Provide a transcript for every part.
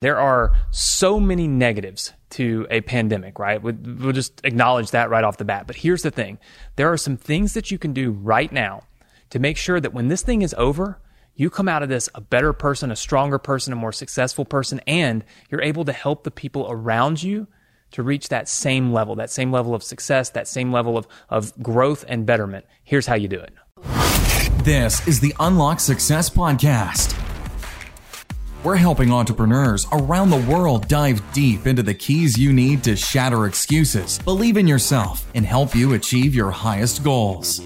There are so many negatives to a pandemic, right? We'll just acknowledge that right off the bat. But here's the thing there are some things that you can do right now to make sure that when this thing is over, you come out of this a better person, a stronger person, a more successful person, and you're able to help the people around you to reach that same level, that same level of success, that same level of, of growth and betterment. Here's how you do it. This is the Unlock Success Podcast we're helping entrepreneurs around the world dive deep into the keys you need to shatter excuses, believe in yourself, and help you achieve your highest goals.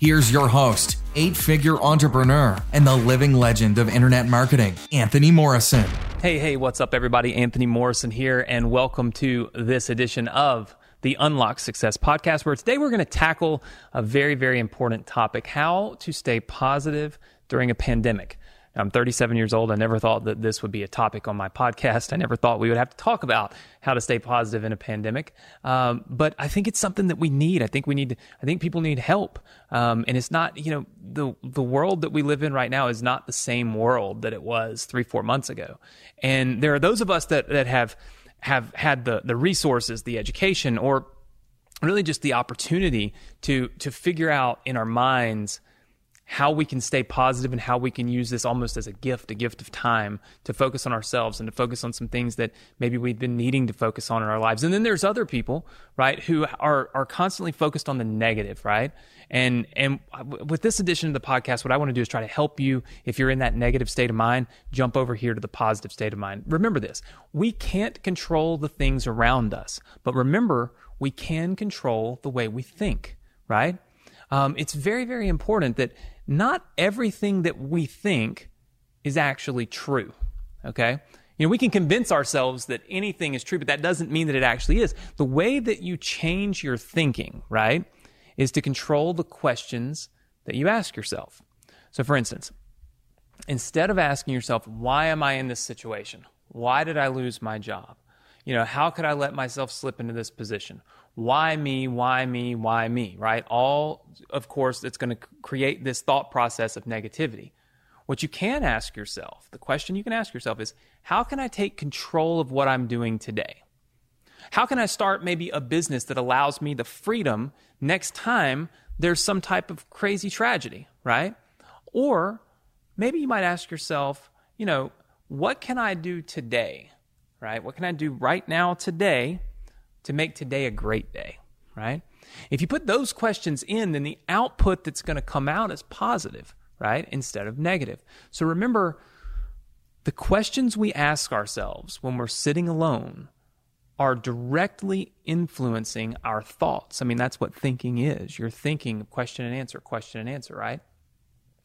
Here's your host, eight figure entrepreneur, and the living legend of internet marketing, Anthony Morrison. Hey, hey, what's up, everybody? Anthony Morrison here, and welcome to this edition of the Unlock Success podcast, where today we're going to tackle a very, very important topic how to stay positive during a pandemic. I'm 37 years old. I never thought that this would be a topic on my podcast. I never thought we would have to talk about how to stay positive in a pandemic. Um, but I think it's something that we need. I think we need. I think people need help. Um, and it's not. You know, the the world that we live in right now is not the same world that it was three, four months ago. And there are those of us that that have have had the the resources, the education, or really just the opportunity to to figure out in our minds how we can stay positive and how we can use this almost as a gift, a gift of time to focus on ourselves and to focus on some things that maybe we've been needing to focus on in our lives. And then there's other people, right, who are are constantly focused on the negative, right? And and with this edition of the podcast, what I want to do is try to help you if you're in that negative state of mind, jump over here to the positive state of mind. Remember this. We can't control the things around us, but remember, we can control the way we think, right? Um, it's very, very important that not everything that we think is actually true. Okay? You know, we can convince ourselves that anything is true, but that doesn't mean that it actually is. The way that you change your thinking, right, is to control the questions that you ask yourself. So, for instance, instead of asking yourself, why am I in this situation? Why did I lose my job? You know, how could I let myself slip into this position? Why me, why me, why me, right? All, of course, it's going to create this thought process of negativity. What you can ask yourself, the question you can ask yourself is, how can I take control of what I'm doing today? How can I start maybe a business that allows me the freedom next time there's some type of crazy tragedy, right? Or maybe you might ask yourself, you know, what can I do today, right? What can I do right now today to make today a great day, right? If you put those questions in, then the output that's going to come out is positive, right? Instead of negative. So remember, the questions we ask ourselves when we're sitting alone are directly influencing our thoughts. I mean, that's what thinking is. You're thinking question and answer, question and answer, right?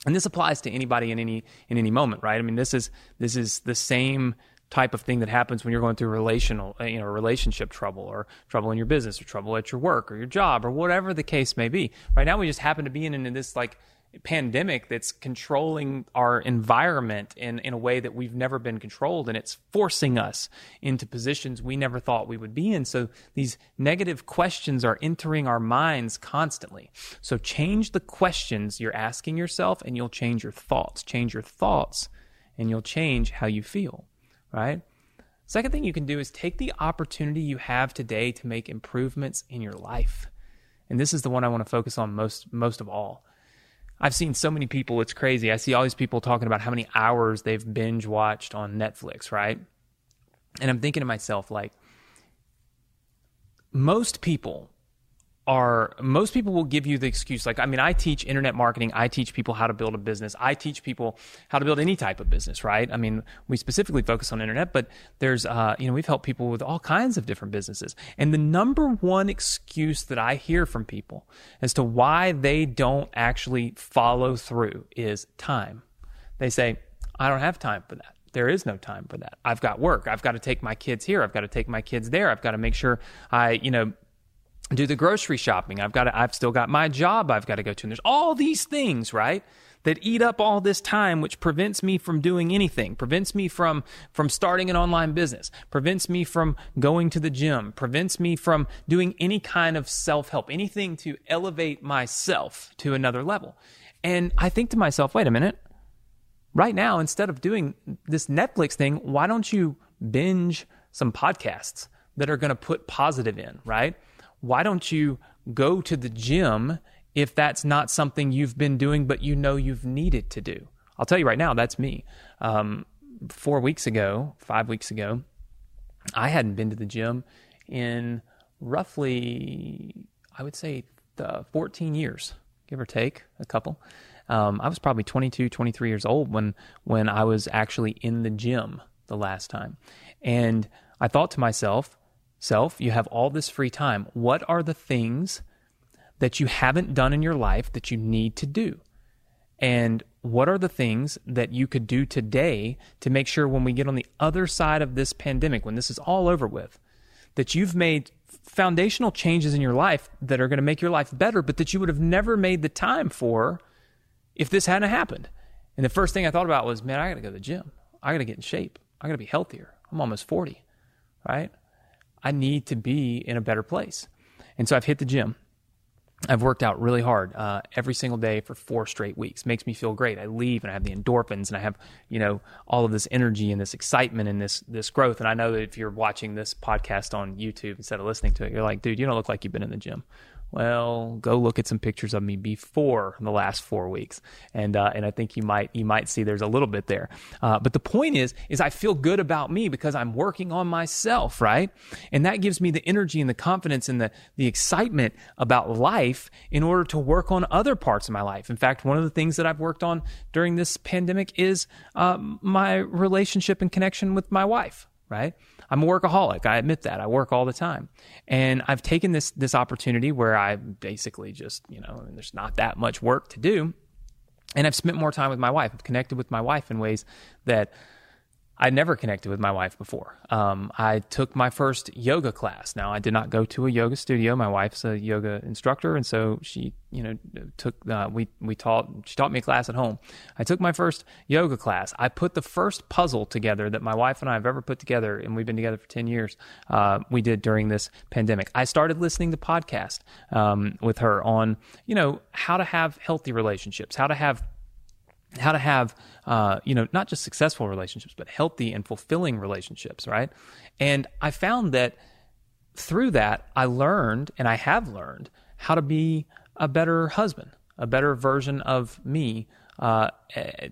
And this applies to anybody in any in any moment, right? I mean, this is this is the same type of thing that happens when you're going through relational, uh, you know, relationship trouble or trouble in your business or trouble at your work or your job or whatever the case may be. Right now, we just happen to be in, in this like pandemic that's controlling our environment in, in a way that we've never been controlled and it's forcing us into positions we never thought we would be in. So these negative questions are entering our minds constantly. So change the questions you're asking yourself and you'll change your thoughts. Change your thoughts and you'll change how you feel right? Second thing you can do is take the opportunity you have today to make improvements in your life. And this is the one I want to focus on most most of all. I've seen so many people, it's crazy. I see all these people talking about how many hours they've binge watched on Netflix, right? And I'm thinking to myself like most people are most people will give you the excuse like i mean i teach internet marketing i teach people how to build a business i teach people how to build any type of business right i mean we specifically focus on internet but there's uh, you know we've helped people with all kinds of different businesses and the number one excuse that i hear from people as to why they don't actually follow through is time they say i don't have time for that there is no time for that. I've got work. I've got to take my kids here. I've got to take my kids there. I've got to make sure I, you know, do the grocery shopping. I've got to, I've still got my job I've got to go to. And there's all these things, right? That eat up all this time, which prevents me from doing anything, prevents me from, from starting an online business, prevents me from going to the gym, prevents me from doing any kind of self help, anything to elevate myself to another level. And I think to myself, wait a minute. Right now, instead of doing this Netflix thing, why don't you binge some podcasts that are going to put positive in, right? Why don't you go to the gym if that's not something you've been doing, but you know you've needed to do? I'll tell you right now, that's me. Um, four weeks ago, five weeks ago, I hadn't been to the gym in roughly, I would say, the 14 years, give or take a couple. Um, I was probably 22, 23 years old when when I was actually in the gym the last time, and I thought to myself, self, you have all this free time. What are the things that you haven't done in your life that you need to do? And what are the things that you could do today to make sure when we get on the other side of this pandemic, when this is all over with, that you've made foundational changes in your life that are going to make your life better, but that you would have never made the time for if this hadn't happened. And the first thing I thought about was, man, I got to go to the gym. I got to get in shape. I got to be healthier. I'm almost 40, right? I need to be in a better place. And so I've hit the gym. I've worked out really hard uh, every single day for four straight weeks. Makes me feel great. I leave and I have the endorphins and I have you know all of this energy and this excitement and this this growth. And I know that if you're watching this podcast on YouTube instead of listening to it, you're like, dude, you don't look like you've been in the gym. Well, go look at some pictures of me before the last four weeks, and uh, and I think you might you might see there's a little bit there. Uh, but the point is, is I feel good about me because I'm working on myself, right? And that gives me the energy and the confidence and the the excitement about life in order to work on other parts of my life. In fact, one of the things that I've worked on during this pandemic is uh, my relationship and connection with my wife, right? I'm a workaholic. I admit that. I work all the time. And I've taken this this opportunity where I basically just, you know, there's not that much work to do. And I've spent more time with my wife. I've connected with my wife in ways that I never connected with my wife before. Um, I took my first yoga class. Now, I did not go to a yoga studio. My wife's a yoga instructor, and so she, you know, took uh, we we taught she taught me a class at home. I took my first yoga class. I put the first puzzle together that my wife and I have ever put together, and we've been together for ten years. Uh, we did during this pandemic. I started listening to podcast um, with her on, you know, how to have healthy relationships, how to have how to have uh, you know not just successful relationships but healthy and fulfilling relationships right and i found that through that i learned and i have learned how to be a better husband a better version of me uh,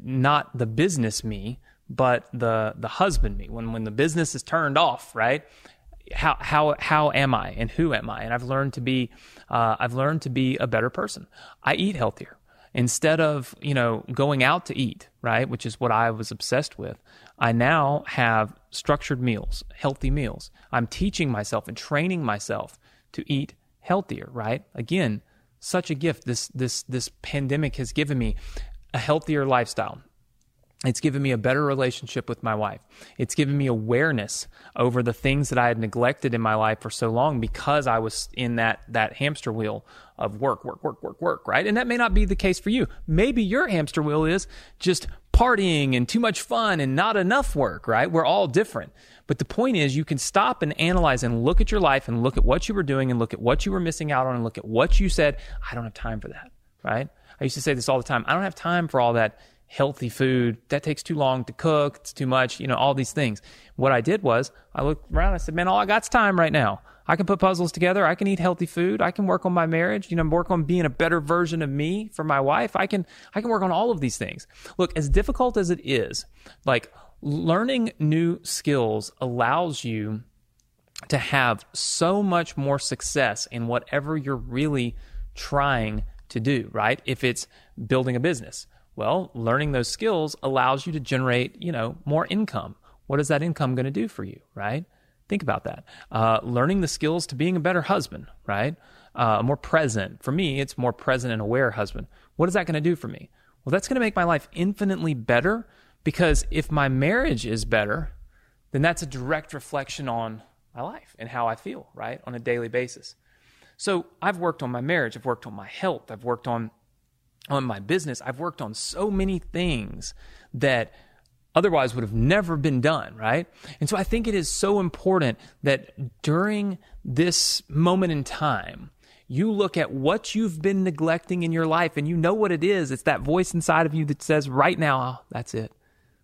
not the business me but the the husband me when when the business is turned off right how how how am I and who am I? And I've learned to be uh, I've learned to be a better person. I eat healthier instead of you know going out to eat right which is what i was obsessed with i now have structured meals healthy meals. I'm teaching myself and training myself to eat healthier right? Again such a gift. This this this pandemic has given me a healthier lifestyle it's given me a better relationship with my wife. It's given me awareness over the things that I had neglected in my life for so long because I was in that, that hamster wheel of work, work, work, work, work, right? And that may not be the case for you. Maybe your hamster wheel is just partying and too much fun and not enough work, right? We're all different. But the point is, you can stop and analyze and look at your life and look at what you were doing and look at what you were missing out on and look at what you said, I don't have time for that, right? I used to say this all the time. I don't have time for all that healthy food. That takes too long to cook. It's too much, you know, all these things. What I did was I looked around. I said, man, all I got's time right now. I can put puzzles together. I can eat healthy food. I can work on my marriage. You know, work on being a better version of me for my wife. I can, I can work on all of these things. Look, as difficult as it is, like learning new skills allows you to have so much more success in whatever you're really trying to do, right? If it's building a business, well, learning those skills allows you to generate, you know, more income. What is that income going to do for you, right? Think about that. Uh, learning the skills to being a better husband, right? Uh, more present. For me, it's more present and aware husband. What is that going to do for me? Well, that's going to make my life infinitely better because if my marriage is better, then that's a direct reflection on my life and how I feel, right? On a daily basis. So I've worked on my marriage, I've worked on my health, I've worked on on my business, I've worked on so many things that otherwise would have never been done, right? And so I think it is so important that during this moment in time, you look at what you've been neglecting in your life and you know what it is. It's that voice inside of you that says, right now, oh, that's it.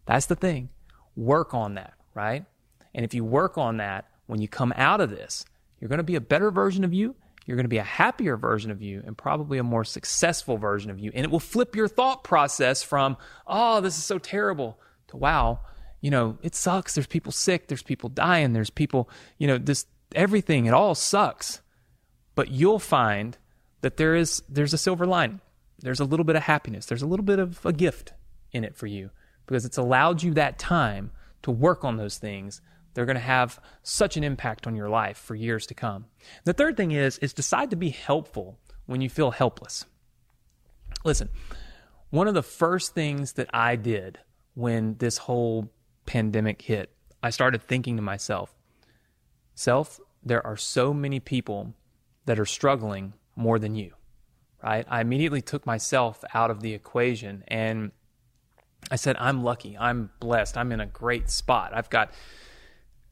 That's the thing. Work on that, right? And if you work on that, when you come out of this, you're going to be a better version of you. You're going to be a happier version of you and probably a more successful version of you. And it will flip your thought process from, oh, this is so terrible to, wow, you know, it sucks. There's people sick. There's people dying. There's people, you know, this, everything, it all sucks. But you'll find that there is, there's a silver lining. There's a little bit of happiness. There's a little bit of a gift in it for you because it's allowed you that time to work on those things they're going to have such an impact on your life for years to come. The third thing is is decide to be helpful when you feel helpless. Listen, one of the first things that I did when this whole pandemic hit, I started thinking to myself, self, there are so many people that are struggling more than you. Right? I immediately took myself out of the equation and I said, I'm lucky. I'm blessed. I'm in a great spot. I've got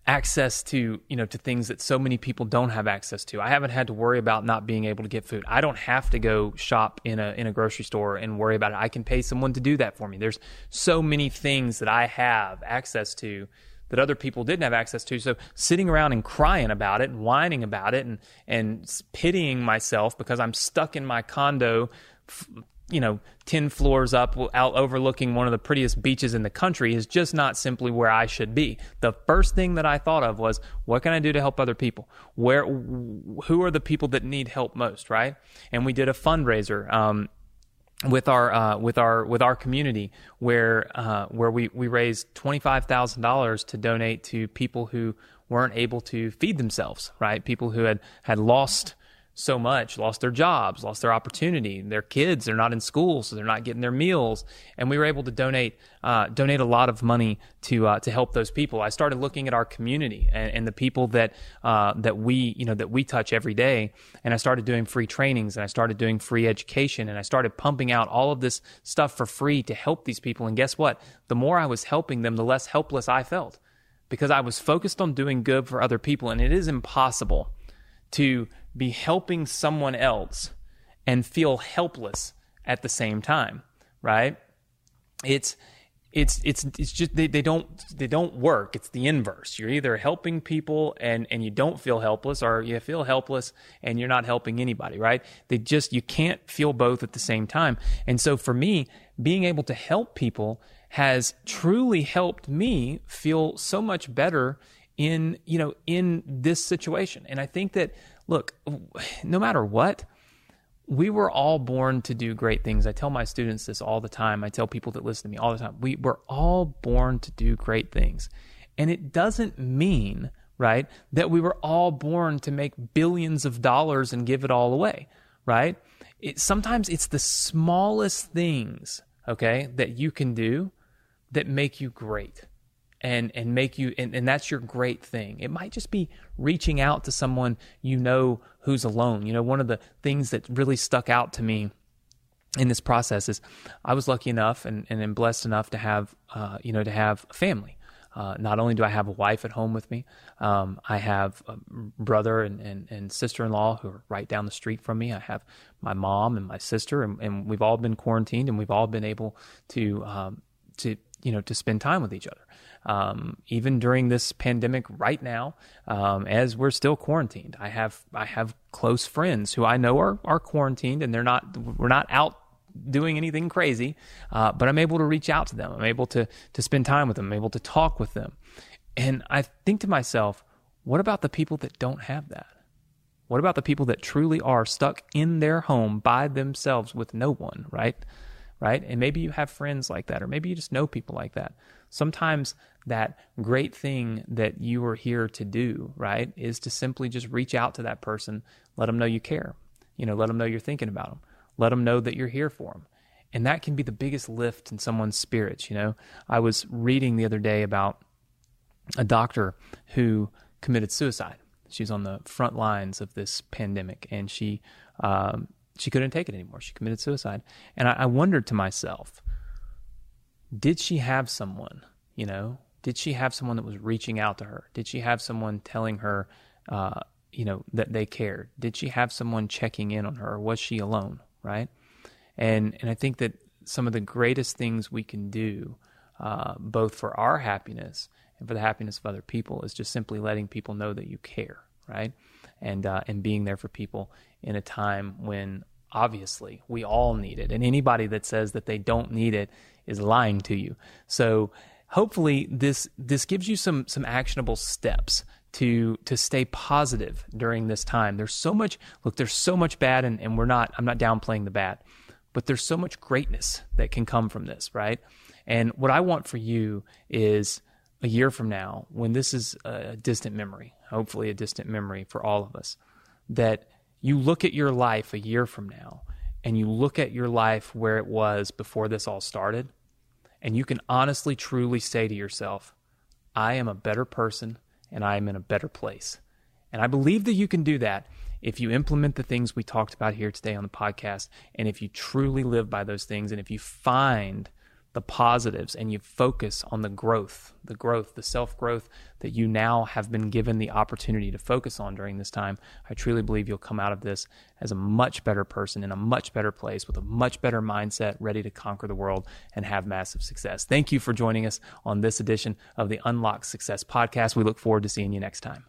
access to you know to things that so many people don't have access to. I haven't had to worry about not being able to get food. I don't have to go shop in a in a grocery store and worry about it. I can pay someone to do that for me. There's so many things that I have access to that other people didn't have access to. So sitting around and crying about it and whining about it and and pitying myself because I'm stuck in my condo you know, 10 floors up out overlooking one of the prettiest beaches in the country is just not simply where I should be. The first thing that I thought of was what can I do to help other people? Where who are the people that need help most, right? And we did a fundraiser um, with our uh, with our with our community where uh, where we we raised twenty five thousand dollars to donate to people who weren't able to feed themselves, right? People who had had lost so much, lost their jobs, lost their opportunity. Their kids, they're not in school, so they're not getting their meals. And we were able to donate uh, donate a lot of money to uh, to help those people. I started looking at our community and, and the people that uh, that we you know that we touch every day, and I started doing free trainings and I started doing free education and I started pumping out all of this stuff for free to help these people. And guess what? The more I was helping them, the less helpless I felt because I was focused on doing good for other people, and it is impossible to be helping someone else and feel helpless at the same time, right? It's it's it's it's just they, they don't they don't work. It's the inverse. You're either helping people and and you don't feel helpless, or you feel helpless and you're not helping anybody, right? They just you can't feel both at the same time. And so for me, being able to help people has truly helped me feel so much better in you know in this situation. And I think that look, no matter what, we were all born to do great things. I tell my students this all the time. I tell people that listen to me all the time. We were all born to do great things. And it doesn't mean, right, that we were all born to make billions of dollars and give it all away, right? It, sometimes it's the smallest things, okay, that you can do that make you great and and make you and, and that's your great thing. It might just be reaching out to someone you know who's alone. You know one of the things that really stuck out to me in this process is i was lucky enough and, and blessed enough to have uh, you know to have a family. Uh, not only do I have a wife at home with me, um, I have a brother and, and, and sister in law who are right down the street from me. I have my mom and my sister, and, and we've all been quarantined, and we've all been able to um, to you know to spend time with each other um, even during this pandemic right now, um, as we're still quarantined. I have I have close friends who I know are are quarantined and they're not we're not out doing anything crazy, uh, but I'm able to reach out to them. I'm able to to spend time with them. I'm able to talk with them, and I think to myself, what about the people that don't have that? What about the people that truly are stuck in their home by themselves with no one, right? Right? And maybe you have friends like that, or maybe you just know people like that. Sometimes that great thing that you are here to do, right, is to simply just reach out to that person, let them know you care. You know, let them know you're thinking about them. Let them know that you're here for them. And that can be the biggest lift in someone's spirits, you know. I was reading the other day about a doctor who committed suicide. She's on the front lines of this pandemic and she um, she couldn't take it anymore. She committed suicide. And I, I wondered to myself, did she have someone, you know, did she have someone that was reaching out to her? Did she have someone telling her, uh, you know, that they cared? Did she have someone checking in on her? Or was she alone? Right. And and I think that some of the greatest things we can do, uh, both for our happiness and for the happiness of other people is just simply letting people know that you care, right? And uh, and being there for people in a time when obviously we all need it, and anybody that says that they don't need it is lying to you. So hopefully this this gives you some some actionable steps to to stay positive during this time. There's so much look, there's so much bad and, and we're not I'm not downplaying the bad, but there's so much greatness that can come from this, right? And what I want for you is a year from now, when this is a distant memory, hopefully a distant memory for all of us, that you look at your life a year from now and you look at your life where it was before this all started, and you can honestly, truly say to yourself, I am a better person and I am in a better place. And I believe that you can do that if you implement the things we talked about here today on the podcast, and if you truly live by those things, and if you find the positives and you focus on the growth, the growth, the self growth that you now have been given the opportunity to focus on during this time, I truly believe you'll come out of this as a much better person in a much better place with a much better mindset, ready to conquer the world and have massive success. Thank you for joining us on this edition of the Unlock Success Podcast. We look forward to seeing you next time.